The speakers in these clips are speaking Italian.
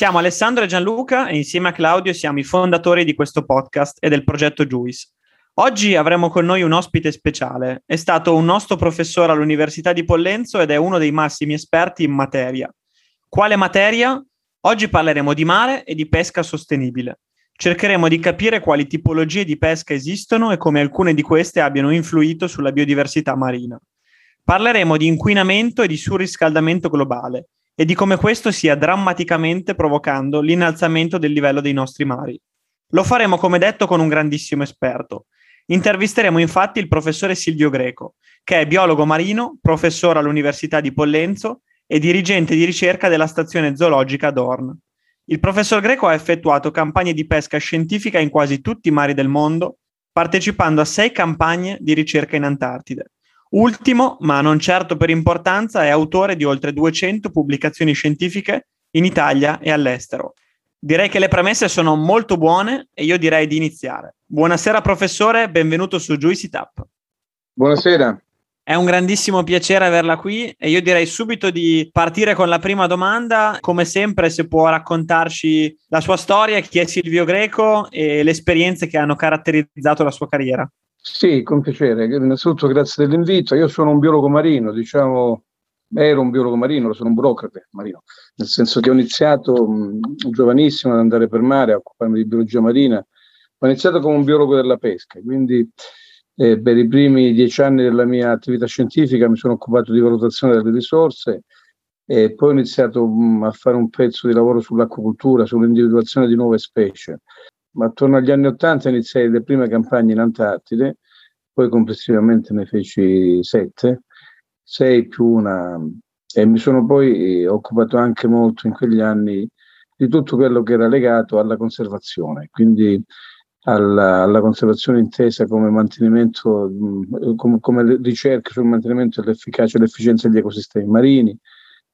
Siamo Alessandro e Gianluca e insieme a Claudio siamo i fondatori di questo podcast e del progetto Juice. Oggi avremo con noi un ospite speciale. È stato un nostro professore all'Università di Pollenzo ed è uno dei massimi esperti in materia. Quale materia? Oggi parleremo di mare e di pesca sostenibile. Cercheremo di capire quali tipologie di pesca esistono e come alcune di queste abbiano influito sulla biodiversità marina. Parleremo di inquinamento e di surriscaldamento globale e di come questo stia drammaticamente provocando l'innalzamento del livello dei nostri mari. Lo faremo come detto con un grandissimo esperto. Intervisteremo infatti il professore Silvio Greco, che è biologo marino, professore all'Università di Pollenzo e dirigente di ricerca della stazione zoologica Dorn. Il professor Greco ha effettuato campagne di pesca scientifica in quasi tutti i mari del mondo, partecipando a sei campagne di ricerca in Antartide. Ultimo, ma non certo per importanza, è autore di oltre 200 pubblicazioni scientifiche in Italia e all'estero. Direi che le premesse sono molto buone e io direi di iniziare. Buonasera professore, benvenuto su Juicy Tap. Buonasera. È un grandissimo piacere averla qui e io direi subito di partire con la prima domanda. Come sempre, se può raccontarci la sua storia, chi è Silvio Greco e le esperienze che hanno caratterizzato la sua carriera. Sì, con piacere. Innanzitutto grazie dell'invito. Io sono un biologo marino, diciamo, ero un biologo marino, sono un burocrate marino, nel senso che ho iniziato mh, giovanissimo ad andare per mare a occuparmi di biologia marina. Ho iniziato come un biologo della pesca, quindi eh, per i primi dieci anni della mia attività scientifica mi sono occupato di valutazione delle risorse e poi ho iniziato mh, a fare un pezzo di lavoro sull'acquacultura, sull'individuazione di nuove specie ma attorno agli anni Ottanta iniziai le prime campagne in Antartide, poi complessivamente ne feci sette, sei più una, e mi sono poi occupato anche molto in quegli anni di tutto quello che era legato alla conservazione, quindi alla, alla conservazione intesa come mantenimento, come, come ricerca sul mantenimento dell'efficacia e l'efficienza degli ecosistemi marini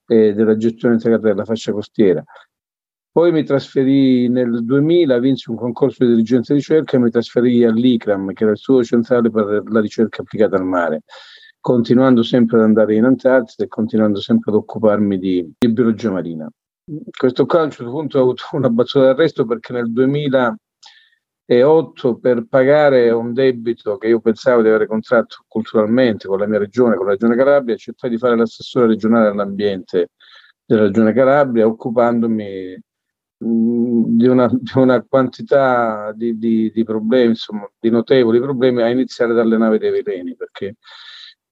e della gestione integrata della fascia costiera. Poi mi trasferì nel 2000, vinsi un concorso di dirigenza di ricerca e mi trasferì all'ICRAM, che era il suo centrale per la ricerca applicata al mare, continuando sempre ad andare in Antartide e continuando sempre ad occuparmi di, di biologia marina. Questo qua a un certo punto ho avuto una battuta d'arresto perché nel 2008 per pagare un debito che io pensavo di avere contratto culturalmente con la mia regione, con la regione Calabria, accettai di fare l'assessore regionale all'ambiente della regione Calabria occupandomi di una, di una, quantità di, di, di, problemi, insomma, di notevoli problemi, a iniziare dalle navi dei veleni, perché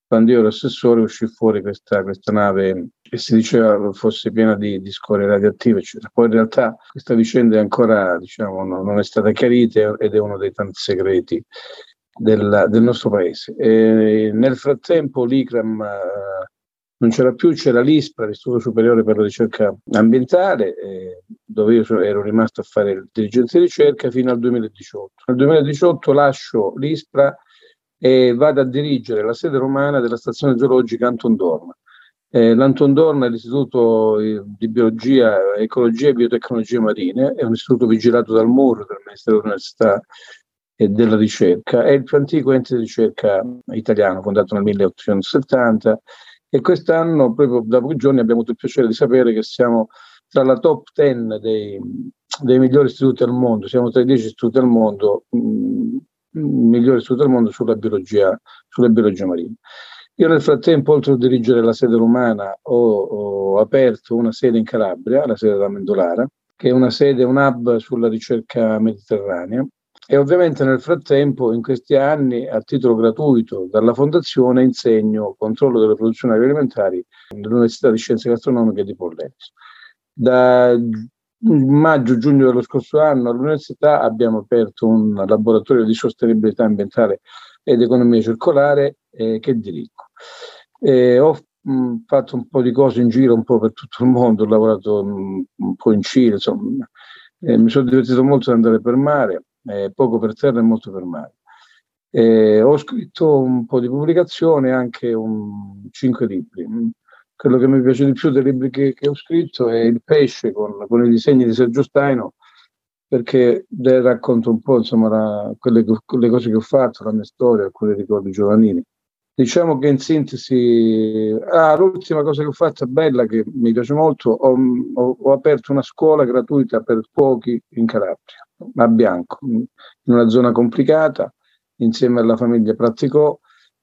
quando io ero assessore uscì fuori questa, questa nave che si diceva fosse piena di, scorie radioattive, eccetera. Poi in realtà questa vicenda è ancora, diciamo, no, non è stata chiarita ed è uno dei tanti segreti del, del nostro paese. E nel frattempo l'ICRAM eh, non c'era più, c'era l'ISPRA, l'Istituto Superiore per la Ricerca Ambientale, eh, dove io ero rimasto a fare il dirigente di ricerca fino al 2018. Nel 2018 lascio l'ISPRA e vado a dirigere la sede romana della stazione geologica Anton Dorna. Eh, L'Anton Dorna è l'istituto eh, di biologia, ecologia e biotecnologie marine, è un istituto vigilato dal MUR, del Ministero dell'Università e della Ricerca, è il più antico ente di ricerca italiano, fondato nel 1870 e quest'anno, proprio da pochi giorni, abbiamo avuto il piacere di sapere che siamo tra la top 10 dei, dei migliori istituti al mondo, siamo tra i 10 istituti al mondo, mh, mm, migliori istituti al mondo sulla biologia, sulla biologia marina. Io nel frattempo, oltre a dirigere la sede romana, ho, ho, aperto una sede in Calabria, la sede da Mendolara, che è una sede, un hub sulla ricerca mediterranea, e ovviamente nel frattempo, in questi anni, a titolo gratuito dalla Fondazione, insegno controllo delle produzioni agroalimentari all'Università di Scienze Gastronomiche di Pollenzo. Da maggio-giugno dello scorso anno all'università abbiamo aperto un laboratorio di sostenibilità ambientale ed economia circolare eh, che dirigo. Eh, ho mh, fatto un po' di cose in giro, un po' per tutto il mondo, ho lavorato mh, un po' in Cile, insomma, eh, mi sono divertito molto ad andare per mare eh, poco per terra e molto per mare. Eh, ho scritto un po' di pubblicazioni, anche un, cinque libri. Quello che mi piace di più dei libri che, che ho scritto è Il pesce con, con, i disegni di Sergio Staino, perché racconto un po' insomma, la, quelle, quelle, cose che ho fatto, la mia storia, alcuni ricordi giovanili. Diciamo che in sintesi, ah, l'ultima cosa che ho fatto bella, che mi piace molto, ho, ho, ho aperto una scuola gratuita per cuochi in Calabria a Bianco, in una zona complicata, insieme alla famiglia Praticò,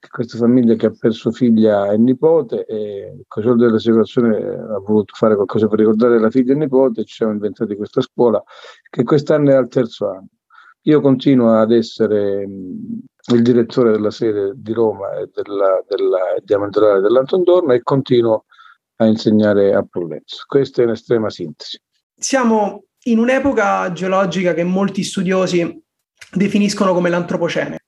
questa famiglia che ha perso figlia e nipote e con i soldi dell'assicurazione ha voluto fare qualcosa per ricordare la figlia e il nipote, ci siamo inventati questa scuola che quest'anno è al terzo anno. Io continuo ad essere il direttore della sede di Roma e della, della Diamantorale dell'Anton Dorna e continuo a insegnare a Pollenzo. Questa è in estrema sintesi. Siamo in un'epoca geologica che molti studiosi definiscono come l'antropocene.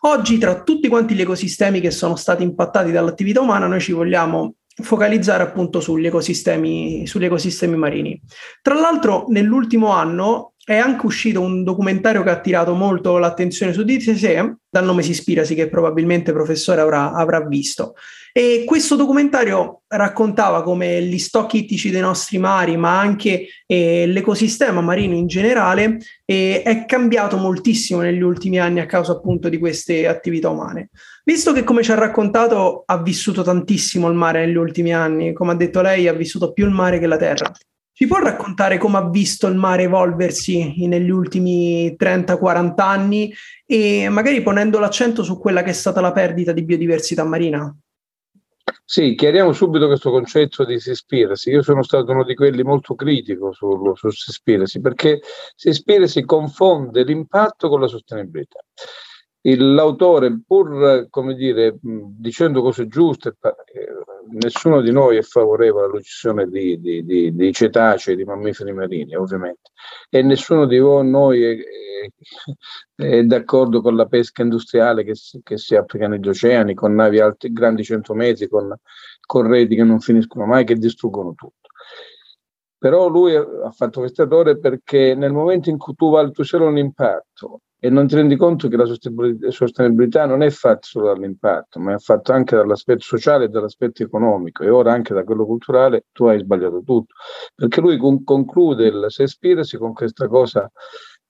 Oggi, tra tutti quanti gli ecosistemi che sono stati impattati dall'attività umana, noi ci vogliamo focalizzare appunto sugli ecosistemi, sugli ecosistemi marini. Tra l'altro, nell'ultimo anno è anche uscito un documentario che ha attirato molto l'attenzione su di sé, dal nome Sispirasi, che probabilmente il professore avrà, avrà visto. E questo documentario raccontava come gli stock ittici dei nostri mari, ma anche eh, l'ecosistema marino in generale, eh, è cambiato moltissimo negli ultimi anni a causa appunto di queste attività umane. Visto che, come ci ha raccontato, ha vissuto tantissimo il mare negli ultimi anni, come ha detto lei, ha vissuto più il mare che la terra. Ci può raccontare come ha visto il mare evolversi negli ultimi 30-40 anni e magari ponendo l'accento su quella che è stata la perdita di biodiversità marina? Sì, chiariamo subito questo concetto di Seaspiracy. Io sono stato uno di quelli molto critico su, su Seaspiracy perché Seaspiracy confonde l'impatto con la sostenibilità l'autore, pur dire, dicendo cose giuste, eh, nessuno di noi è favorevole all'uccisione di, di, di, di cetacei, di mammiferi marini, ovviamente, e nessuno di noi è, è, è d'accordo con la pesca industriale che che si, applica negli oceani, con navi alti, grandi 100 metri, con, con reti che non finiscono mai, che distruggono tutto. Però lui ha fatto questo errore perché nel momento in cui tu valuti solo un impatto e non ti rendi conto che la sostenibilità non è fatta solo dall'impatto, ma è fatta anche dall'aspetto sociale e dall'aspetto economico e ora anche da quello culturale, tu hai sbagliato tutto. Perché lui con- conclude il Sespirasi con questa cosa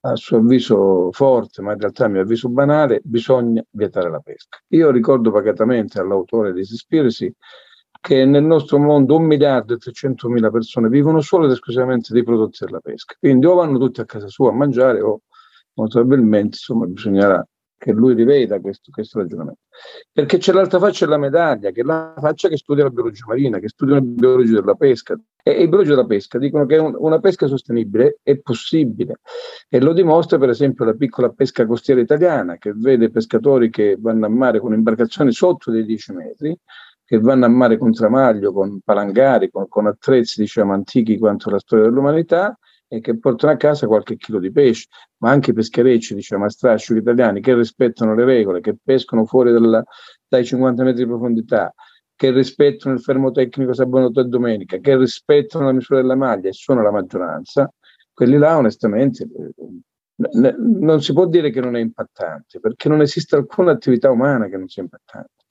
a suo avviso forte, ma in realtà a mio avviso banale, bisogna vietare la pesca. Io ricordo pacatamente all'autore di Sespirasi che nel nostro mondo un miliardo e 300 mila persone vivono solo ed esclusivamente dei prodotti della pesca. Quindi o vanno tutti a casa sua a mangiare o molto probabilmente insomma, bisognerà che lui riveda questo, questo, ragionamento. Perché c'è l'altra faccia della medaglia, che è la faccia che studia la biologia marina, che studia la biologia della pesca. E, e i biologi della pesca dicono che un, una pesca sostenibile è possibile. E lo dimostra per esempio la piccola pesca costiera italiana, che vede pescatori che vanno a mare con imbarcazioni sotto dei 10 metri, che vanno a mare con tramaglio, con palangari, con, con attrezzi diciamo, antichi quanto la storia dell'umanità, e che portano a casa qualche chilo di pesce, ma anche i pescherecci, diciamo, a strascico italiani che rispettano le regole, che pescano fuori dalla, dai 50 metri di profondità, che rispettano il fermo tecnico sabato e domenica, che rispettano la misura della maglia e sono la maggioranza, quelli là onestamente non si può dire che non è impattante, perché non esiste alcuna attività umana che non sia impattante.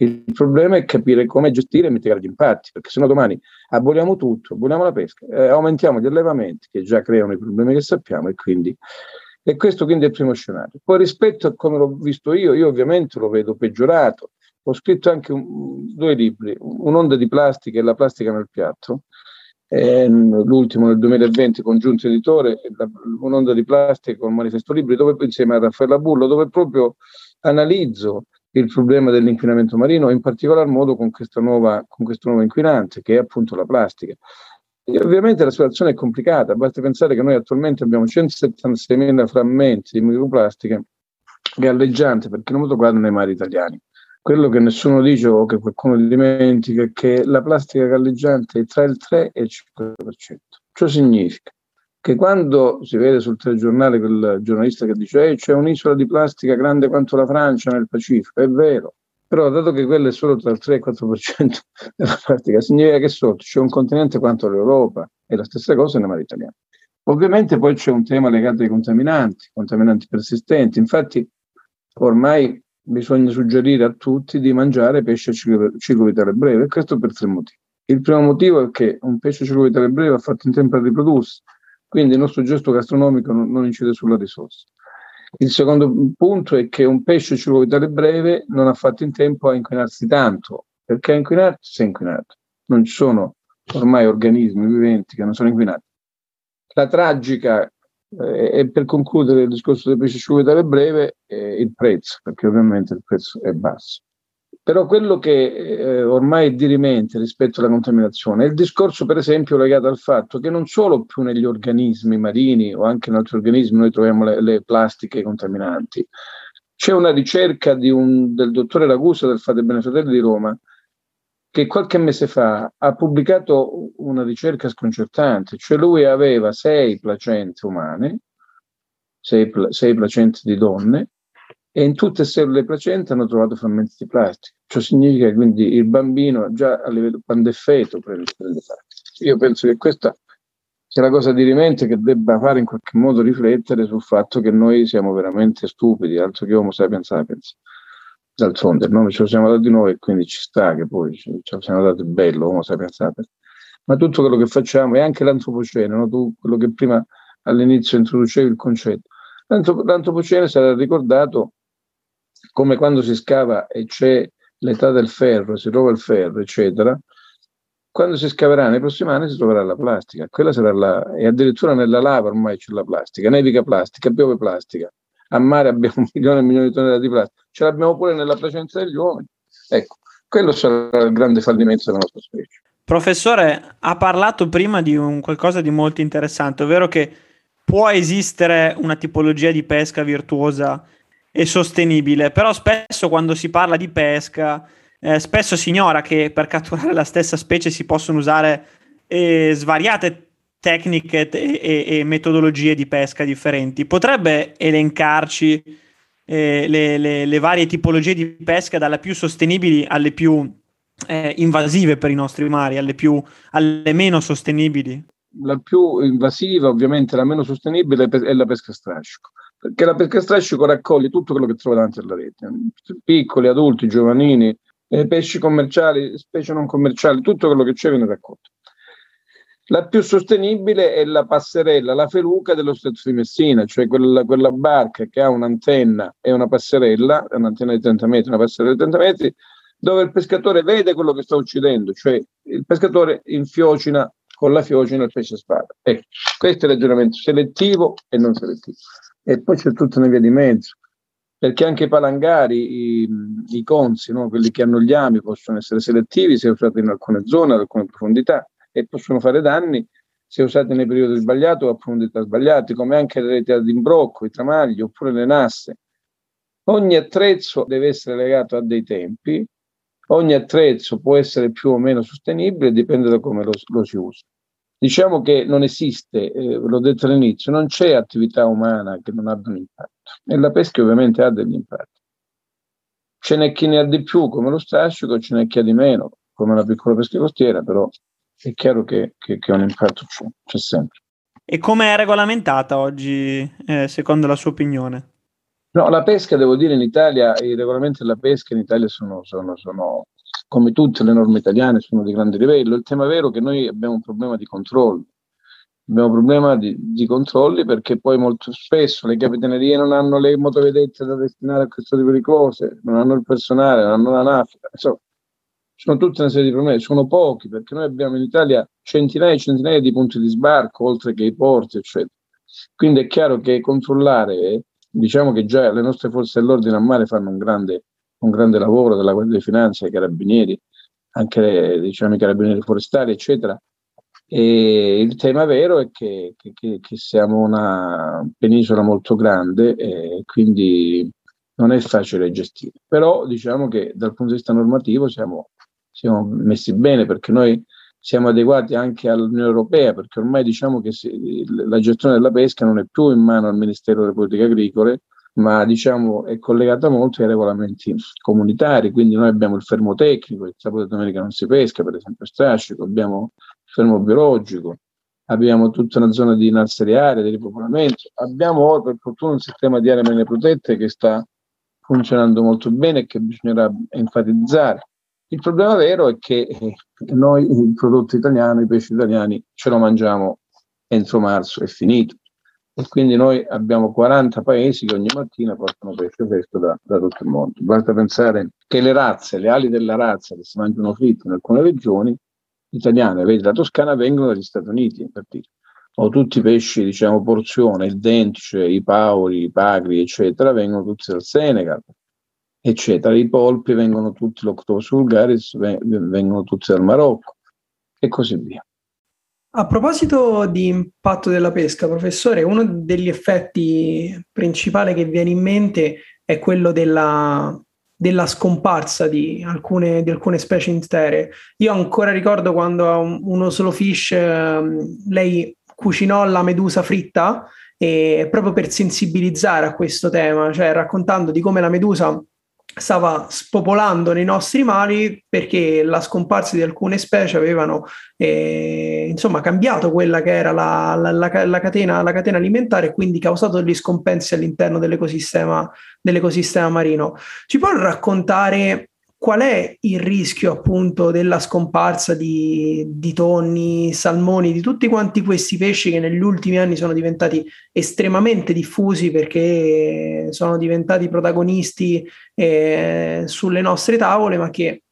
Il problema è capire come gestire e mitigare gli impatti, perché se no domani aboliamo tutto, aboliamo la pesca, eh, aumentiamo gli allevamenti che già creano i problemi che sappiamo e quindi e questo quindi è il primo scenario. Poi rispetto a come l'ho visto io, io ovviamente lo vedo peggiorato. Ho scritto anche un, due libri, un'onda di plastica e la plastica nel piatto, eh, l'ultimo nel 2020 congiunto editore, la, un'onda di plastica con manifesto libri, dove insieme a Raffaella Bullo, dove proprio analizzo il problema dell'inquinamento marino, in particolar modo con, nuova, con questo nuovo inquinante che è appunto la plastica. E ovviamente la situazione è complicata, basta pensare che noi attualmente abbiamo 176.000 frammenti di microplastica galleggianti per chilometro quadro nei mari italiani. Quello che nessuno dice o che qualcuno dimentica è che la plastica galleggiante è tra il 3 e il 5%. Ciò significa che quando si vede sul telegiornale quel giornalista che dice eh, c'è un'isola di plastica grande quanto la Francia nel Pacifico, è vero, però dato che quello è solo tra il 3 e il 4% della plastica, significa che sotto c'è un continente quanto l'Europa e la stessa cosa nel mare italiano. Ovviamente poi c'è un tema legato ai contaminanti, contaminanti persistenti, infatti ormai bisogna suggerire a tutti di mangiare pesce a ciclo vitale breve, e questo per tre motivi. Il primo motivo è che un pesce a ciclo vitale breve ha fatto in tempo a riprodursi, quindi il nostro gesto gastronomico non, non incide sulla risorsa. Il secondo punto è che un pesce vitale breve non ha fatto in tempo a inquinarsi tanto, perché a inquinarsi si è inquinato. Non ci sono ormai organismi viventi che non sono inquinati. La tragica, eh, e per concludere il discorso del pesce vitale breve, è il prezzo, perché ovviamente il prezzo è basso. Però quello che eh, ormai è dirimente rispetto alla contaminazione è il discorso, per esempio, legato al fatto che non solo più negli organismi marini o anche in altri organismi noi troviamo le, le plastiche contaminanti. C'è una ricerca un, del dottore Ragusa del Fate Bene Fratelli di Roma che qualche mese fa ha pubblicato una ricerca sconcertante, cioè lui aveva sei placente umane, sei, sei placente di donne, e in tutte e sei le placente hanno trovato frammenti di plastica. Ciò significa che quindi il bambino già a livello quando è feto prende, plastica. Io penso che questa sia la cosa di rimente che debba fare in qualche modo riflettere sul fatto che noi siamo veramente stupidi, altro che Homo sapiens sapiens. D'altronde il nome ce lo siamo dati noi e quindi ci sta che poi ce lo siamo dati bello, Homo sapiens sapiens. Ma tutto quello che facciamo e anche l'antropocene, no? tu, quello che prima all'inizio introducevi il concetto. L'antropocene sarà ricordato come quando si scava e c'è l'età del ferro, si trova il ferro, eccetera, quando si scaverà nei prossimi anni si troverà la plastica. Quella sarà la, e addirittura nella lava ormai c'è la plastica, nevica plastica, piove plastica. A mare abbiamo un milione e milioni di tonnellate di plastica, ce l'abbiamo pure nella presenza degli uomini. Ecco, quello sarà il grande fallimento della nostra specie. Professore, ha parlato prima di un qualcosa di molto interessante, ovvero che può esistere una tipologia di pesca virtuosa e sostenibile, però spesso quando si parla di pesca, eh, spesso si ignora che per catturare la stessa specie si possono usare eh, svariate tecniche e, e, e, metodologie di pesca differenti. Potrebbe elencarci eh, le, le, le, varie tipologie di pesca dalle più sostenibili alle più eh, invasive per i nostri mari, alle, più, alle meno sostenibili? La più invasiva, ovviamente la meno sostenibile, è la pesca strascico perché la pesca strascico raccoglie tutto quello che trova davanti alla rete, piccoli, adulti, giovanini, eh, pesci commerciali, specie non commerciali, tutto quello che c'è viene raccolto. La più sostenibile è la passerella, la feluca dello Stretto di Messina, cioè quella, quella barca che ha un'antenna e una passerella, un'antenna di 30 metri, una passerella di 30 metri, dove il pescatore vede quello che sta uccidendo, cioè il pescatore infiocina con la fiocina il pesce spada. Ecco, questo è il ragionamento selettivo e non selettivo e poi c'è tutta una via di mezzo, perché anche i palangari, i, i consi, no? quelli che hanno gli ami, possono essere selettivi se usati in alcune zone, ad alcune profondità e possono fare danni se usati nei periodi sbagliati o a profondità sbagliate, come anche le reti ad imbrocco, i tramagli oppure le nasse. Ogni attrezzo deve essere legato a dei tempi, ogni attrezzo può essere più o meno sostenibile, dipende da come lo, lo si usa. Diciamo che non esiste, eh, l'ho detto all'inizio, non c'è attività umana che non abbia un impatto e la pesca ovviamente ha degli impatti. Ce n'è chi ne ha di più come lo strascico, ce n'è chi ha di meno come la piccola pesca costiera, però è chiaro che, che, che un impatto c'è, c'è sempre. E come è regolamentata oggi, eh, secondo la sua opinione? No, la pesca, devo dire, in Italia, i regolamenti della pesca in Italia sono, sono, sono come tutte le norme italiane, sono di grande livello. Il tema vero è che noi abbiamo un problema di controllo. Abbiamo un problema di, di controlli perché poi molto spesso le capitanerie non hanno le motovedette da destinare a questo tipo di cose, non hanno il personale, non hanno la nafta. Insomma, sono tutte una serie di problemi, sono pochi perché noi abbiamo in Italia centinaia e centinaia di punti di sbarco, oltre che i porti, eccetera. Quindi è chiaro che controllare, diciamo che già le nostre forze dell'ordine a mare fanno un grande un grande lavoro della Guardia di Finanza, i carabinieri, anche diciamo, i carabinieri forestali, eccetera. E il tema vero è che, che, che, siamo una penisola molto grande e quindi non è facile gestire. Però diciamo che dal punto di vista normativo siamo, siamo messi bene perché noi siamo adeguati anche all'Unione Europea perché ormai diciamo che si, la gestione della pesca non è più in mano al Ministero delle Politiche Agricole, ma diciamo è collegata molto ai regolamenti comunitari, quindi noi abbiamo il fermo tecnico, il sabato e domenica non si pesca, per esempio strascico, abbiamo il fermo biologico, abbiamo tutta una zona di narseriare, di ripopolamento, abbiamo per fortuna un sistema di aree marine protette che sta funzionando molto bene e che bisognerà enfatizzare. Il problema vero è che eh, noi il prodotto italiano, i pesci italiani, ce lo mangiamo entro marzo, è finito e quindi noi abbiamo 40 paesi che ogni mattina portano pesce fresco da, da, tutto il mondo. Basta pensare che le razze, le ali della razza che si mangiano fritte in alcune regioni italiane, vedi la Toscana, vengono dagli Stati Uniti per dire. O tutti i pesci, diciamo, porzione, il dentice, i pauri, i pagri, eccetera, vengono tutti dal Senegal, eccetera. I polpi vengono tutti, l'octopus vulgaris, vengono tutti dal Marocco e così via. A proposito di impatto della pesca, professore, uno degli effetti principali che viene in mente è quello della, della scomparsa di alcune, di alcune, specie intere. Io ancora ricordo quando uno solo fish, ehm, lei cucinò la medusa fritta e proprio per sensibilizzare a questo tema, cioè raccontando di come la medusa stava spopolando nei nostri mari perché la scomparsa di alcune specie avevano eh, insomma cambiato quella che era la, la, la, la, catena, la catena alimentare e quindi causato degli scompensi all'interno dell'ecosistema, dell'ecosistema marino. Ci può raccontare qual è il rischio appunto della scomparsa di, di, tonni, salmoni, di tutti quanti questi pesci che negli ultimi anni sono diventati estremamente diffusi perché sono diventati protagonisti eh, sulle nostre tavole, ma che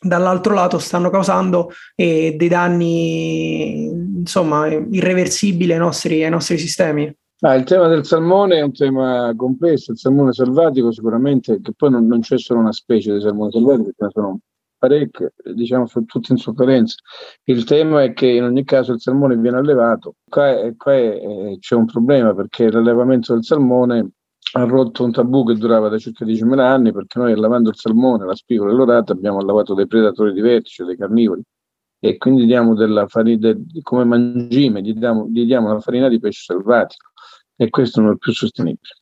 dall'altro lato stanno causando eh, dei danni insomma irreversibili ai nostri, ai nostri sistemi. Ah, il tema del salmone è un tema complesso, il salmone selvatico sicuramente, che poi non, non c'è solo una specie di salmone selvatico, ce ne sono parecchie, diciamo sono tutte in sofferenza. Il tema è che in ogni caso il salmone viene allevato, qua, qua è, è, c'è un problema perché l'allevamento del salmone ha rotto un tabù che durava da circa 10.000 anni perché noi allevando il salmone, la spigola e l'orata abbiamo allevato dei predatori di vertice, dei carnivori e quindi diamo della farina, come mangime, gli diamo, gli diamo la farina di pesce selvatico e questo non è più sostenibile.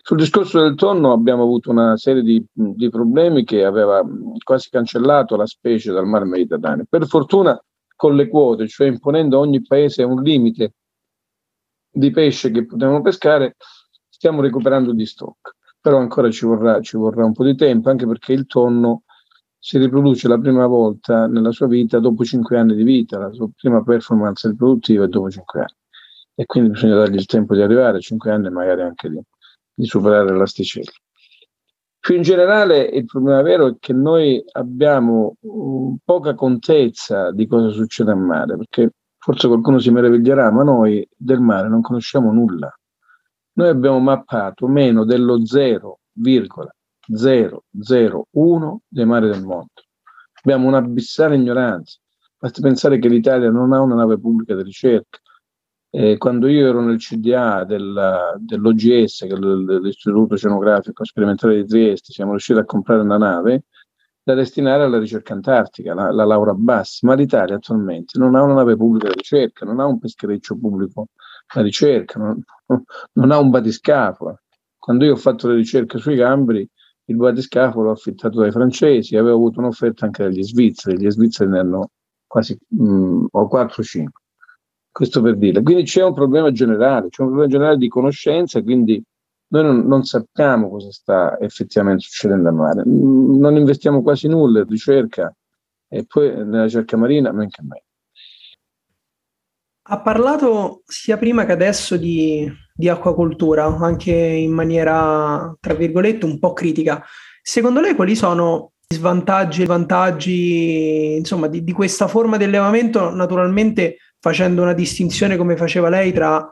Sul discorso del tonno abbiamo avuto una serie di, di, problemi che aveva quasi cancellato la specie dal mar Mediterraneo. Per fortuna con le quote, cioè imponendo a ogni paese un limite di pesce che potevano pescare, stiamo recuperando di stock. Però ancora ci vorrà, ci vorrà un po' di tempo, anche perché il tonno si riproduce la prima volta nella sua vita dopo cinque anni di vita, la sua prima performance riproduttiva è dopo cinque anni e quindi bisogna dargli il tempo di arrivare 5 anni magari anche di, di superare l'asticella. Più in generale il problema vero è che noi abbiamo uh, poca contezza di cosa succede a mare, perché forse qualcuno si meraviglierà, ma noi del mare non conosciamo nulla. Noi abbiamo mappato meno dello 0,001 dei mari del mondo. Abbiamo un'abissale ignoranza. Basti pensare che l'Italia non ha una nave pubblica di ricerca, eh, quando io ero nel CDA del, dell'OGS, che è l'Istituto Oceanografico Sperimentale di Trieste, siamo riusciti a comprare una nave da destinare alla ricerca antartica, la, la Laura Bassi, ma l'Italia attualmente non ha una nave pubblica di ricerca, non ha un peschereccio pubblico da ricerca, non, non ha un batiscafo. Quando io ho fatto le ricerche sui gambri, il batiscafo l'ho affittato dai francesi, avevo avuto un'offerta anche dagli svizzeri, gli svizzeri ne hanno quasi mh, mm, o 4 o 5. Questo per dire. Quindi c'è un problema generale, c'è un problema generale di conoscenza, quindi noi non, non, sappiamo cosa sta effettivamente succedendo a mare. Non investiamo quasi nulla in ricerca e poi nella ricerca marina, men che mai. Ha parlato sia prima che adesso di, di acquacoltura, anche in maniera, tra virgolette, un po' critica. Secondo lei quali sono i svantaggi e i vantaggi insomma, di, di questa forma di allevamento? Naturalmente facendo una distinzione come faceva lei tra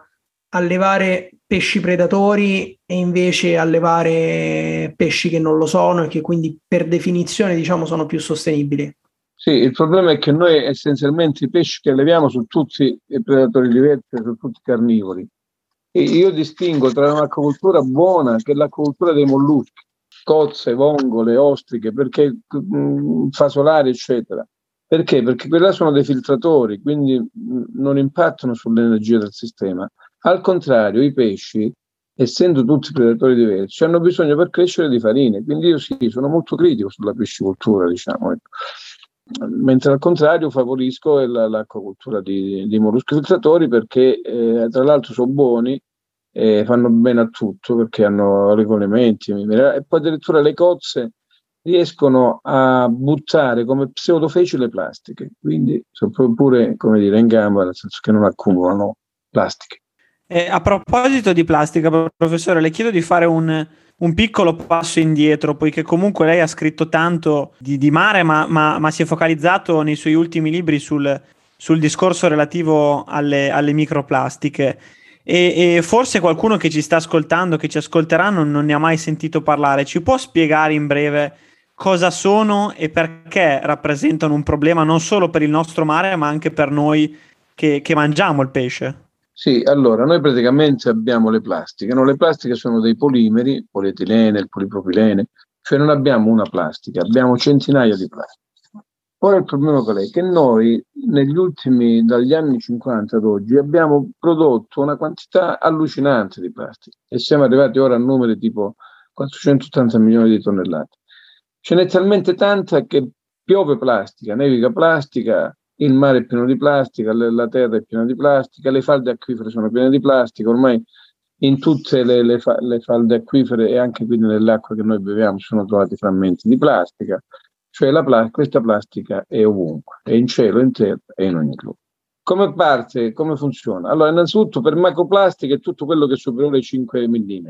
allevare pesci predatori e invece allevare pesci che non lo sono e che quindi per definizione diciamo sono più sostenibili. Sì, il problema è che noi essenzialmente i pesci che alleviamo sono tutti predatori diversi, sono tutti carnivori. E io distingo tra un'acquacoltura buona che l'acquacoltura dei molluschi, cozze, vongole, ostriche, perché mh, mm, fasolari, eccetera. Perché? Perché quelle sono dei filtratori, quindi non impattano sull'energia del sistema. Al contrario, i pesci, essendo tutti predatori diversi, hanno bisogno per crescere di farine. Quindi io sì, sono molto critico sulla piscicoltura, diciamo. Ecco mentre al contrario favorisco l'acquacoltura di, di molluschi filtratori perché eh, tra l'altro sono buoni e fanno bene a tutto perché hanno regolamenti e poi addirittura le cozze riescono a buttare come pseudofeci le plastiche quindi sono pure come dire in gamba nel senso che non accumulano plastiche eh, a proposito di plastica professore le chiedo di fare un un piccolo passo indietro, poiché comunque lei ha scritto tanto di, di mare, ma, ma, ma, si è focalizzato nei suoi ultimi libri sul, sul discorso relativo alle, alle microplastiche. E, e, forse qualcuno che ci sta ascoltando, che ci ascolterà, non, non ne ha mai sentito parlare. Ci può spiegare in breve cosa sono e perché rappresentano un problema non solo per il nostro mare, ma anche per noi che, che mangiamo il pesce? Sì, allora noi praticamente abbiamo le plastiche, no? le plastiche sono dei polimeri, polietilene, il polipropilene, cioè non abbiamo una plastica, abbiamo centinaia di plastiche. Ora il problema qual è? Che noi negli ultimi, dagli anni 50 ad oggi, abbiamo prodotto una quantità allucinante di plastica e siamo arrivati ora a numeri tipo 480 milioni di tonnellate. Ce n'è talmente tanta che piove plastica, nevica plastica, il mare è pieno di plastica, la terra è piena di plastica, le falde acquifere sono piene di plastica, ormai in tutte le, le, le falde acquifere e anche quindi nell'acqua che noi beviamo sono trovati frammenti di plastica, cioè la, questa plastica è ovunque, è in cielo, in terra e in ogni luogo. Come parte, come funziona? Allora, innanzitutto per macroplastica è tutto quello che è superiore ai 5 mm.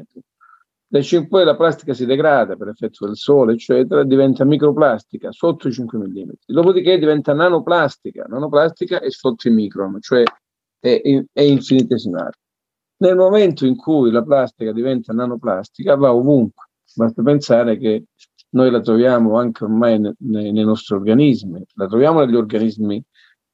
Dai 5 poi la plastica si degrada per effetto del sole, eccetera, diventa microplastica sotto i 5 mm. Dopodiché diventa nanoplastica. Nanoplastica è sotto i micron, cioè è, è infinitesimale. Nel momento in cui la plastica diventa nanoplastica, va ovunque. Basta pensare che noi la troviamo anche ormai nei, nei nostri organismi, la troviamo negli organismi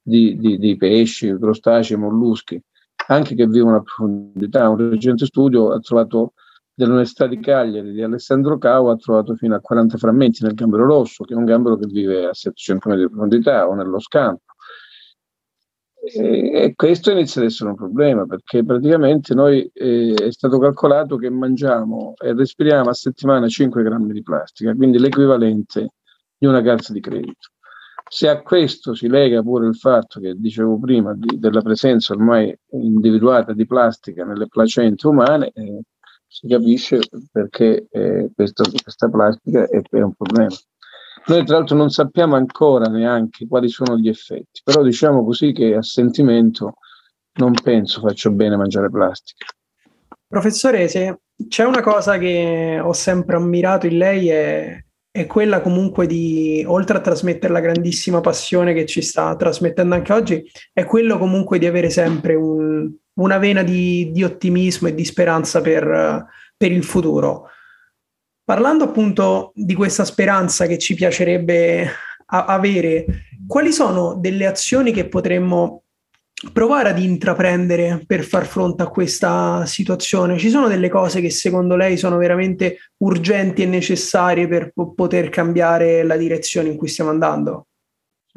di, di, di pesci, crostacei, molluschi, anche che vivono a profondità. Un recente studio ha trovato dell'Università di Cagliari di Alessandro Cao ha trovato fino a 40 frammenti nel gambero rosso, che è un gambero che vive a 700 metri di profondità o nello scampo. E, e questo inizia ad essere un problema perché praticamente noi eh, è stato calcolato che mangiamo e respiriamo a settimana 5 grammi di plastica, quindi l'equivalente di una carta di credito. Se a questo si lega pure il fatto che dicevo prima di, della presenza ormai individuata di plastica nelle placente umane, eh, si capisce perché eh, questa, questa, plastica è, è un problema. Noi tra l'altro non sappiamo ancora neanche quali sono gli effetti, però diciamo così che a sentimento non penso faccia bene mangiare plastica. Professore, se c'è una cosa che ho sempre ammirato in lei è, è quella comunque di, oltre a trasmettere la grandissima passione che ci sta trasmettendo anche oggi, è quello comunque di avere sempre un, una vena di, di ottimismo e di speranza per, per il futuro. Parlando appunto di questa speranza che ci piacerebbe avere, quali sono delle azioni che potremmo provare ad intraprendere per far fronte a questa situazione? Ci sono delle cose che secondo lei sono veramente urgenti e necessarie per po- poter cambiare la direzione in cui stiamo andando?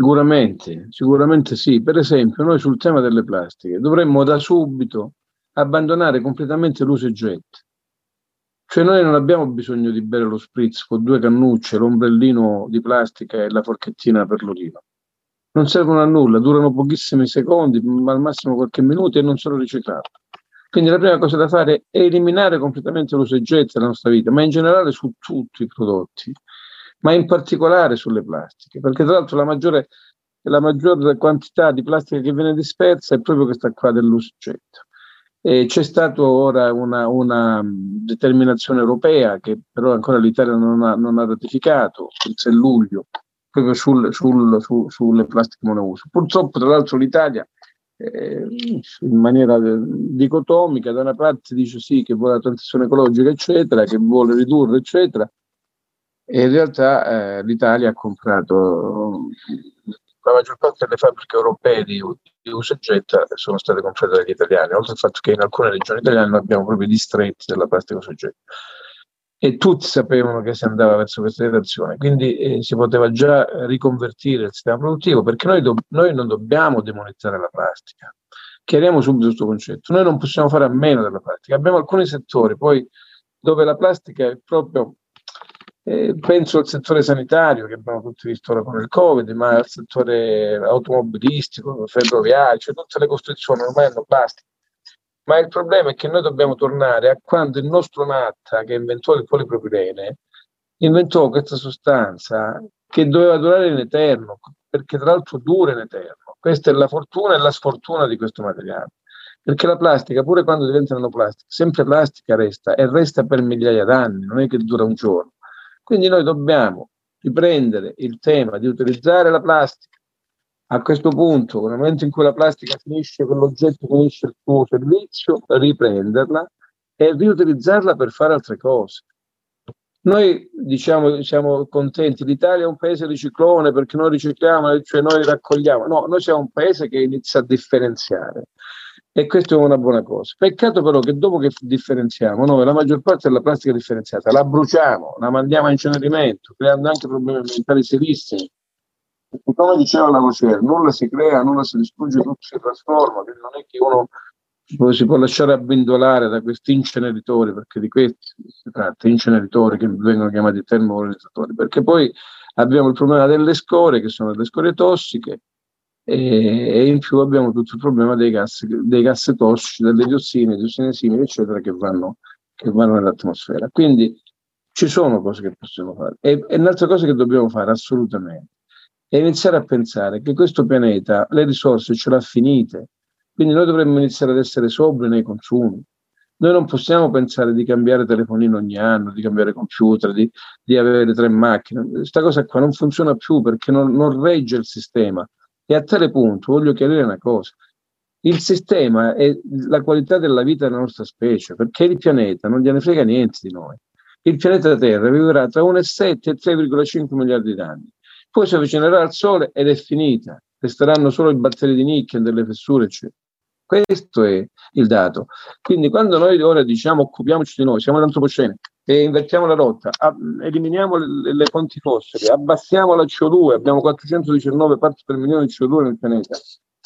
Sicuramente, sicuramente sì. Per esempio, noi sul tema delle plastiche dovremmo da subito abbandonare completamente l'uso e getto. Cioè noi non abbiamo bisogno di bere lo spritz con due cannucce, l'ombrellino di plastica e la forchettina per l'oliva. Non servono a nulla, durano pochissimi secondi, al massimo qualche minuto e non sono riciclati. Quindi la prima cosa da fare è eliminare completamente l'uso e getto dalla nostra vita, ma in generale su tutti i prodotti ma in particolare sulle plastiche, perché tra l'altro la maggiore, la maggior quantità di plastica che viene dispersa è proprio questa qua dell'uscetto. E c'è stata ora una, una, determinazione europea che però ancora l'Italia non ha, non ha ratificato, il 6 luglio, proprio sul, sul, su, sulle plastiche monouso. Purtroppo, tra l'altro, l'Italia eh, in maniera dicotomica, da una parte dice sì che vuole la transizione ecologica, eccetera, che vuole ridurre, eccetera, E in realtà eh, l'Italia ha comprato la maggior parte delle fabbriche europee di, di uso e getta sono state comprate dagli italiani, oltre al fatto che in alcune regioni italiane abbiamo proprio distretti della plastica uso e getta. E tutti sapevano che si andava verso questa direzione, quindi eh, si poteva già riconvertire il sistema produttivo perché noi, do- noi non dobbiamo demonizzare la plastica. Chiariamo subito questo concetto. Noi non possiamo fare a meno della plastica. Abbiamo alcuni settori poi dove la plastica è proprio eh, penso al settore sanitario che abbiamo tutti visto ora con il Covid, ma al settore automobilistico, ferroviario, cioè tutte le costruzioni ormai hanno plastica. Ma il problema è che noi dobbiamo tornare a quando il nostro Natta, che inventò il polipropilene, inventò questa sostanza che doveva durare in eterno, perché tra l'altro dura in eterno. Questa è la fortuna e la sfortuna di questo materiale. Perché la plastica, pure quando diventa nanoplastica, sempre plastica resta e resta per migliaia d'anni, non è che dura un giorno. Quindi noi dobbiamo riprendere il tema di utilizzare la plastica. A questo punto, nel momento in cui la plastica finisce, quell'oggetto finisce il suo servizio, riprenderla e riutilizzarla per fare altre cose. Noi diciamo, siamo contenti, l'Italia è un paese riciclone perché noi ricicliamo, cioè noi raccogliamo. No, noi siamo un paese che inizia a differenziare e questa è una buona cosa. Peccato però che dopo che differenziamo, noi la maggior parte della plastica differenziata la bruciamo, la mandiamo a incenerimento, creando anche problemi ambientali serissimi. Come diceva la Vocer, nulla si crea, nulla si distrugge, tutto si trasforma, quindi non è che uno si può lasciare abbindolare da questi inceneritori, perché di questi si tratta, inceneritori che vengono chiamati termovalorizzatori, perché poi abbiamo il problema delle scorie, che sono delle scorie tossiche, e, in più abbiamo tutto il problema dei gas, dei gas tossici, delle diossine, diossine simili, eccetera, che vanno, che vanno nell'atmosfera. Quindi ci sono cose che possiamo fare. E, e un'altra cosa che dobbiamo fare assolutamente è iniziare a pensare che questo pianeta le risorse ce l'ha finite, quindi noi dovremmo iniziare ad essere sobri nei consumi. Noi non possiamo pensare di cambiare telefonino ogni anno, di cambiare computer, di, di avere tre macchine. Questa cosa qua non funziona più perché non, non regge il sistema. E a tale punto voglio chiarire una cosa. Il sistema è la qualità della vita della nostra specie, perché il pianeta non gliene frega niente di noi. Il pianeta Terra vivrà tra 1,7 e 3,5 miliardi di anni. Poi si avvicinerà al Sole ed è finita. Resteranno solo i batteri di nicchia, delle fessure, eccetera. Questo è il dato. Quindi quando noi ora diciamo occupiamoci di noi, siamo l'antropocene e invertiamo la rotta, eliminiamo le, le, fonti fossili, abbassiamo la CO2, abbiamo 419 parti per milione di CO2 nel pianeta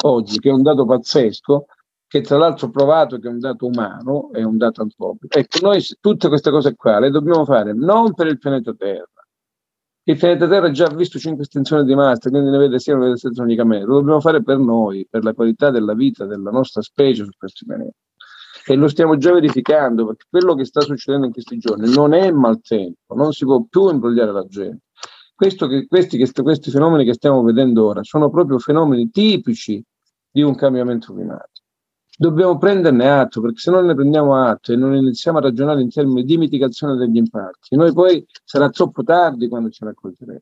oggi, che è un dato pazzesco, che tra l'altro provato che è un dato umano, è un dato antropico. Ecco, noi tutte queste cose qua le dobbiamo fare non per il pianeta Terra, il pianeta Terra ha già visto cinque estensioni di Marte, quindi ne vede sia una vede senza unicamente. Lo dobbiamo fare per noi, per la qualità della vita della nostra specie su questo pianeta. E lo stiamo già verificando, perché quello che sta succedendo in questi giorni non è maltempo, non si può più imbrogliare la gente. Che, questi, questi fenomeni che stiamo vedendo ora sono proprio fenomeni tipici di un cambiamento climatico dobbiamo prenderne atto, perché se non ne prendiamo atto e non iniziamo a ragionare in termini di mitigazione degli impatti, noi poi sarà troppo tardi quando ce ne accorgeremo.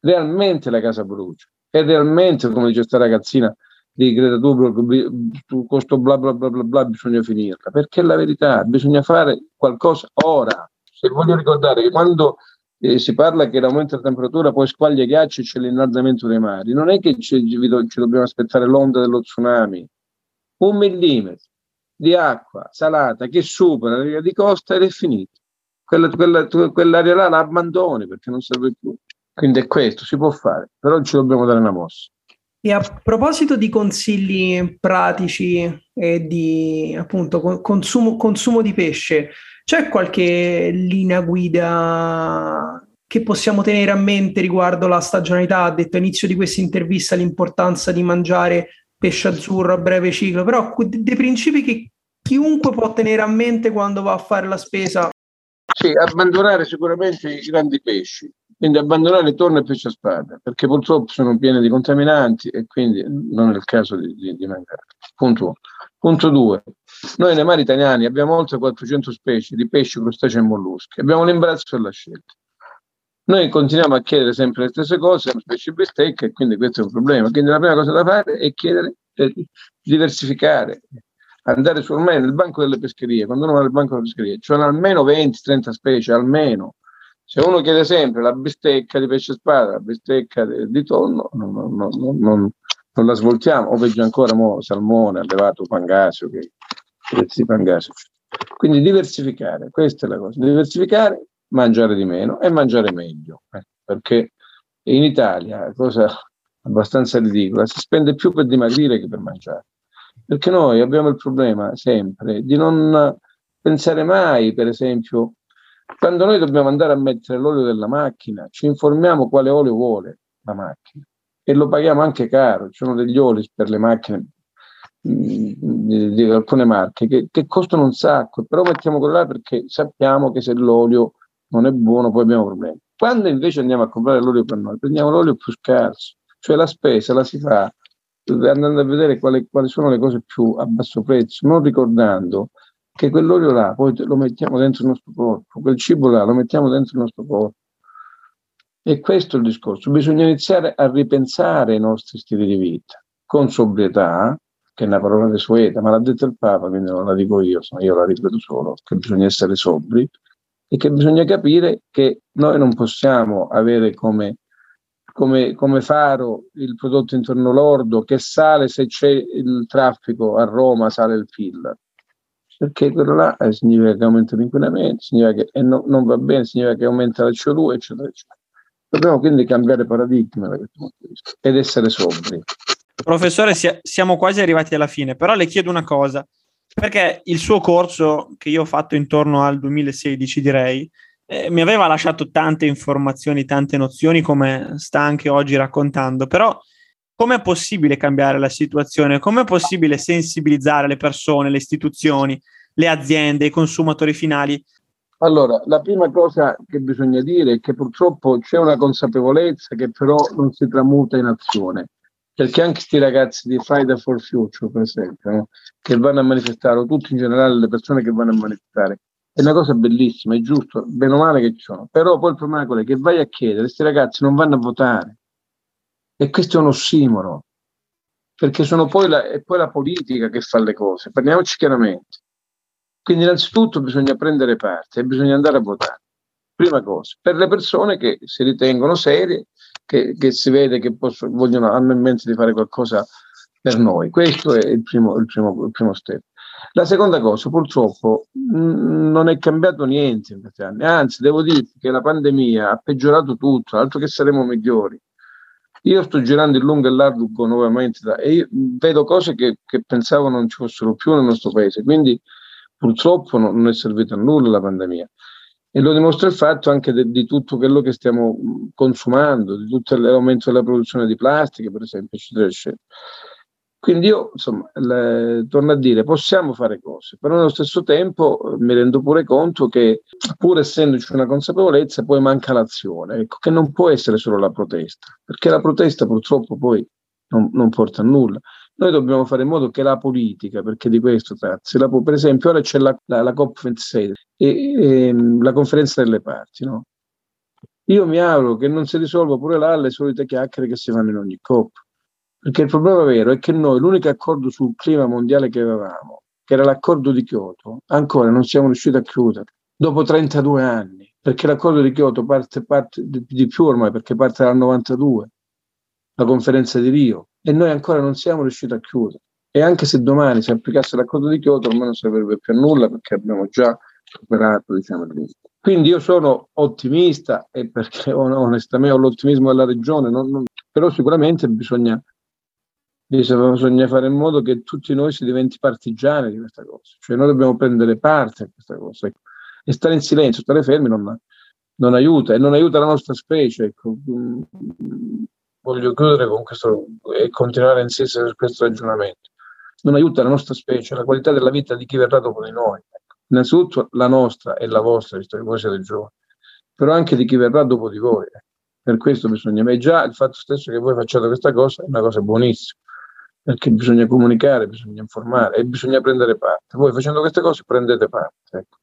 Realmente la casa brucia e realmente, come dice questa ragazzina di Greta Thunberg, questo bla bla bla bla bla bisogna finirla, perché è la verità, bisogna fare qualcosa ora. Se voglio ricordare che quando eh, si parla che l'aumento della temperatura poi squaglia i ghiacci e c'è l'innalzamento dei mari, non è che ci, ci dobbiamo aspettare l'onda dello tsunami, un millimetro di acqua salata che supera la riga di costa ed è finito. Quella, quella, quell'area là la abbandoni perché non serve più. Quindi è questo, si può fare, però ci dobbiamo dare una mossa. E a proposito di consigli pratici e di appunto consumo, consumo di pesce, c'è qualche linea guida che possiamo tenere a mente riguardo la stagionalità? Ha detto all'inizio di questa intervista l'importanza di mangiare pesce azzurro a breve ciclo, però dei principi che chiunque può tenere a mente quando va a fare la spesa. Sì, abbandonare sicuramente i grandi pesci, quindi abbandonare tonno e pesce a spada, perché purtroppo sono pieni di contaminanti e quindi non è il caso di, di, di mangiare. Punto uno. Punto due, noi nei mari italiani abbiamo oltre 400 specie di pesci, crostacei e molluschi, abbiamo l'imbarazzo della scelta. Noi continuiamo a chiedere sempre le stesse cose, specie bistecca, e quindi questo è un problema. Quindi la prima cosa da fare è chiedere di diversificare, andare su ormai nel banco delle pescherie, quando uno va nel banco delle pescherie, ci sono almeno 20-30 specie, almeno. Se uno chiede sempre la bistecca di pesce spada, la bistecca di tonno, non, non, non, non la svoltiamo, o peggio ancora mo, salmone, allevato pangasio, che prezzi pangasio. Quindi diversificare, questa è la cosa, diversificare, mangiare di meno e mangiare meglio, eh, perché in Italia, cosa abbastanza ridicola, si spende più per dimagrire che per mangiare, perché noi abbiamo il problema sempre di non pensare mai, per esempio, quando noi dobbiamo andare a mettere l'olio della macchina, ci informiamo quale olio vuole la macchina e lo paghiamo anche caro. Ci sono degli oli per le macchine mm, di, alcune marche che, che, costano un sacco, però mettiamo quello là perché sappiamo che se l'olio non è buono poi abbiamo problemi. Quando invece andiamo a comprare l'olio per noi, prendiamo l'olio più scarso, cioè la spesa la si fa andando a vedere quali, quali sono le cose più a basso prezzo, non ricordando che quell'olio là poi lo mettiamo dentro il nostro corpo, quel cibo là lo mettiamo dentro il nostro corpo. E questo è il discorso. Bisogna iniziare a ripensare i nostri stili di vita con sobrietà, che è una parola desueta, ma l'ha detto il Papa, quindi non la dico io, io la ripeto solo, che bisogna essere sobri e che bisogna capire che noi non possiamo avere come, come, come faro il prodotto interno lordo che sale se c'è il traffico a Roma, sale il PIL perché quello là eh, significa che aumenta l'inquinamento, significa che no, non va bene, significa che aumenta la CO2, eccetera, eccetera. Dobbiamo quindi cambiare paradigma da questo punto di vista ed essere sobri. Professore, siamo quasi arrivati alla fine, però le chiedo una cosa, perché il suo corso, che io ho fatto intorno al 2016, direi, eh, mi aveva lasciato tante informazioni, tante nozioni, come sta anche oggi raccontando, però Com'è possibile cambiare la situazione? Com'è possibile sensibilizzare le persone, le istituzioni, le aziende, i consumatori finali? Allora, la prima cosa che bisogna dire è che purtroppo c'è una consapevolezza che però non si tramuta in azione. Perché anche questi ragazzi di Friday for Future, per esempio, no? che vanno a manifestare, o tutti in generale le persone che vanno a manifestare, è una cosa bellissima, è giusto, bene o male che ci sono. Però poi il problema è quello che vai a chiedere, questi ragazzi non vanno a votare e questo è un ossimoro, perché sono poi la, è poi la politica che fa le cose, parliamoci chiaramente. Quindi innanzitutto bisogna prendere parte e bisogna andare a votare. Prima cosa, per le persone che si ritengono serie, che, che si vede che possono, vogliono, hanno in mente di fare qualcosa per noi. Questo è il primo, il primo, il primo step. La seconda cosa, purtroppo, non è cambiato niente in questi anni, anzi devo dirti che la pandemia ha peggiorato tutto, altro che saremo migliori. Io sto girando in lungo e largo nuovamente da, e vedo cose che, che, pensavo non ci fossero più nel nostro paese, quindi purtroppo non, non è servita a nulla la pandemia. E lo dimostra il fatto anche de, di tutto quello che stiamo consumando, di tutto l'aumento della produzione di plastica, per esempio, eccetera, eccetera. Quindi io, insomma, le, torno a dire, possiamo fare cose, però nello stesso tempo eh, mi rendo pure conto che, pur essendoci una consapevolezza, poi manca l'azione, ecco, che non può essere solo la protesta, perché la protesta purtroppo poi non, non porta a nulla. Noi dobbiamo fare in modo che la politica, perché di questo trazzi, la, per esempio ora c'è la, la, la COP26, e, e, ehm, la conferenza delle parti, no? Io mi auguro che non si risolva pure là le solite chiacchiere che si fanno in ogni COP perché il problema vero è che noi l'unico accordo sul clima mondiale che avevamo, che era l'accordo di Kyoto, ancora non siamo riusciti a chiudere, dopo 32 anni, perché l'accordo di Kyoto parte, parte di, di più ormai, perché parte dal 92, la conferenza di Rio, e noi ancora non siamo riusciti a chiudere. E anche se domani si applicasse l'accordo di Kyoto, ormai non servirebbe più a nulla perché abbiamo già superato diciamo, il limite. Quindi io sono ottimista e perché onestamente ho l'ottimismo della regione, non, non, però sicuramente bisogna bisogna fare in modo che tutti noi si diventi partigiani di questa cosa, cioè noi dobbiamo prendere parte a questa cosa e stare in silenzio, stare fermi non, non, aiuta e non aiuta la nostra specie. Ecco. Voglio chiudere con questo e continuare a insistere su questo ragionamento. Non aiuta la nostra specie, la qualità della vita di chi verrà dopo di noi. Innanzitutto la nostra e la vostra, visto che voi siete giovani, però anche di chi verrà dopo di voi. Per questo bisogna, ma già il fatto stesso che voi facciate questa cosa è una cosa buonissima perché bisogna comunicare, bisogna informare e bisogna prendere parte. Voi facendo queste cose prendete parte. Ecco.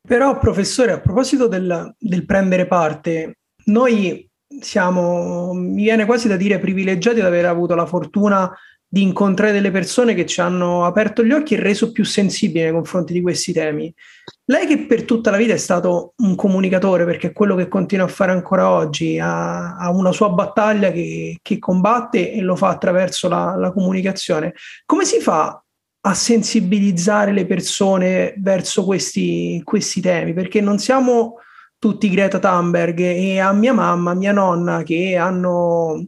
Però, professore, a proposito del, del prendere parte, noi siamo, mi viene quasi da dire, privilegiati ad aver avuto la fortuna di incontrare delle persone che ci hanno aperto gli occhi e reso più sensibili nei confronti di questi temi. Lei che per tutta la vita è stato un comunicatore, perché è quello che continua a fare ancora oggi, ha, ha una sua battaglia che, che, combatte e lo fa attraverso la, la comunicazione. Come si fa a sensibilizzare le persone verso questi, questi temi? Perché non siamo tutti Greta Thunberg e a mia mamma, mia nonna che hanno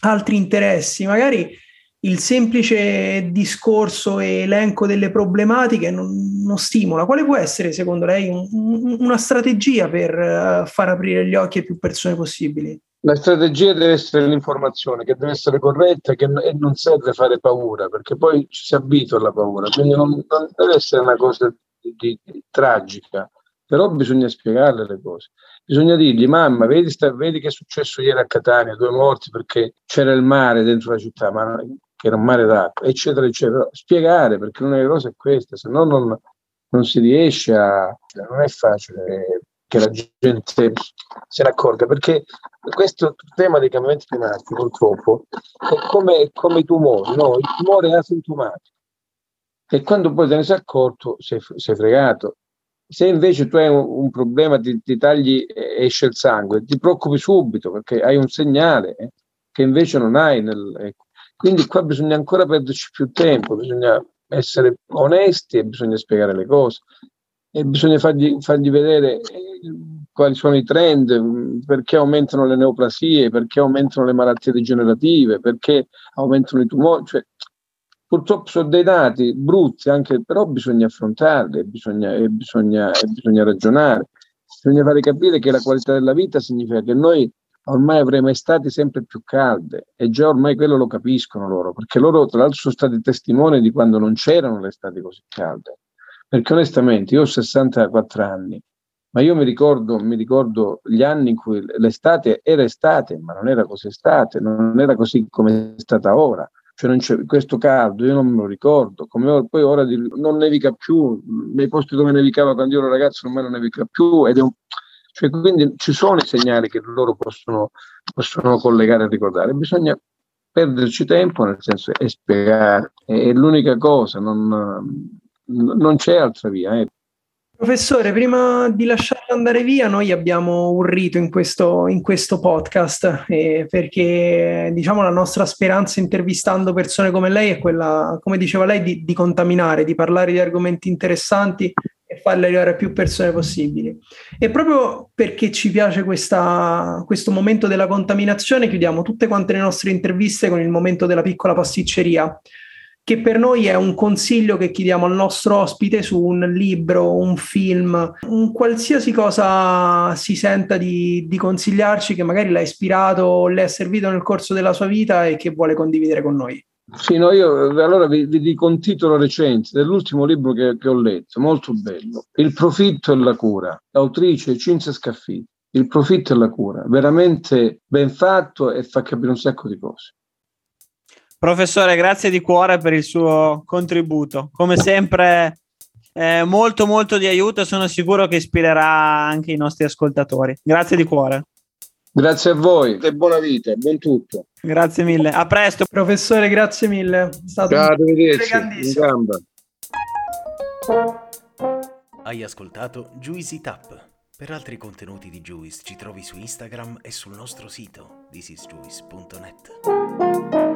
altri interessi, magari il semplice discorso e elenco delle problematiche non, non, stimola. Quale può essere, secondo lei, un, un, una strategia per uh, far aprire gli occhi a più persone possibili? La strategia deve essere l'informazione, che deve essere corretta che, e non serve fare paura, perché poi ci si abitua alla paura, quindi non, non deve essere una cosa di, di, tragica, però bisogna spiegarle le cose. Bisogna dirgli, mamma, vedi, sta, vedi che è successo ieri a Catania, due morti perché c'era il mare dentro la città, ma che era un mare d'acqua, eccetera, eccetera. Spiegare perché una delle cose è questa, se no non, non si riesce a... non è facile che la gente se ne accorga, perché questo tema dei cambiamenti climatici purtroppo è come, come i tumori, no? il tumore è asintomatico e quando poi te ne sei accorto sei, sei fregato. Se invece tu hai un, un problema, ti, ti, tagli e esce il sangue, ti preoccupi subito perché hai un segnale eh, che invece non hai. Nel, ecco. Quindi qua bisogna ancora perderci più tempo, bisogna essere onesti e bisogna spiegare le cose e bisogna fargli, fargli vedere eh, quali sono i trend, perché aumentano le neoplasie, perché aumentano le malattie degenerative, perché aumentano i tumori. Cioè, purtroppo sono dei dati brutti, anche, però bisogna affrontarli bisogna, e bisogna, e bisogna ragionare. Bisogna fare capire che la qualità della vita significa che noi ormai avremo estati sempre più calde e già ormai quello lo capiscono loro, perché loro tra l'altro sono stati testimoni di quando non c'erano le estati così calde. Perché onestamente io ho 64 anni, ma io mi ricordo, mi ricordo gli anni in cui l'estate era estate, ma non era così estate, non era così come è stata ora. Cioè questo caldo, io non me lo ricordo. Come poi ora non nevica più, nei posti dove nevicava quando io ero ragazzo ormai non nevica più ed è un, cioè, quindi ci sono i segnali che loro possono, possono collegare e ricordare. Bisogna perderci tempo, nel senso è spiegare, è l'unica cosa, non, non c'è altra via. Eh. Professore, prima di lasciarla andare via, noi abbiamo un rito in questo, in questo podcast, eh, perché diciamo la nostra speranza intervistando persone come lei è quella, come diceva lei, di, di contaminare, di parlare di argomenti interessanti e farle arrivare a più persone possibili. E proprio perché ci piace questa, questo momento della contaminazione, chiudiamo tutte quante le nostre interviste con il momento della piccola pasticceria, che per noi è un consiglio che chiediamo al nostro ospite su un libro, un film, un qualsiasi cosa si senta di, di consigliarci che magari l'ha ispirato o le è servito nel corso della sua vita e che vuole condividere con noi. Sì, no, io allora vi, vi, dico un titolo recente dell'ultimo libro che, che, ho letto, molto bello, Il profitto e la cura, autrice Cinzia Scaffiti. Il profitto e la cura, veramente ben fatto e fa capire un sacco di cose. Professore, grazie di cuore per il suo contributo. Come sempre, eh, molto molto di aiuto, sono sicuro che ispirerà anche i nostri ascoltatori. Grazie di cuore. Grazie a voi e buona vita, buon tutto. Grazie mille, a presto. Professore, grazie mille. È stato Ciao, gamba. Hai ascoltato Juicy Tap. Per altri contenuti di Juice ci trovi su Instagram e sul nostro sito thisisjuice.net.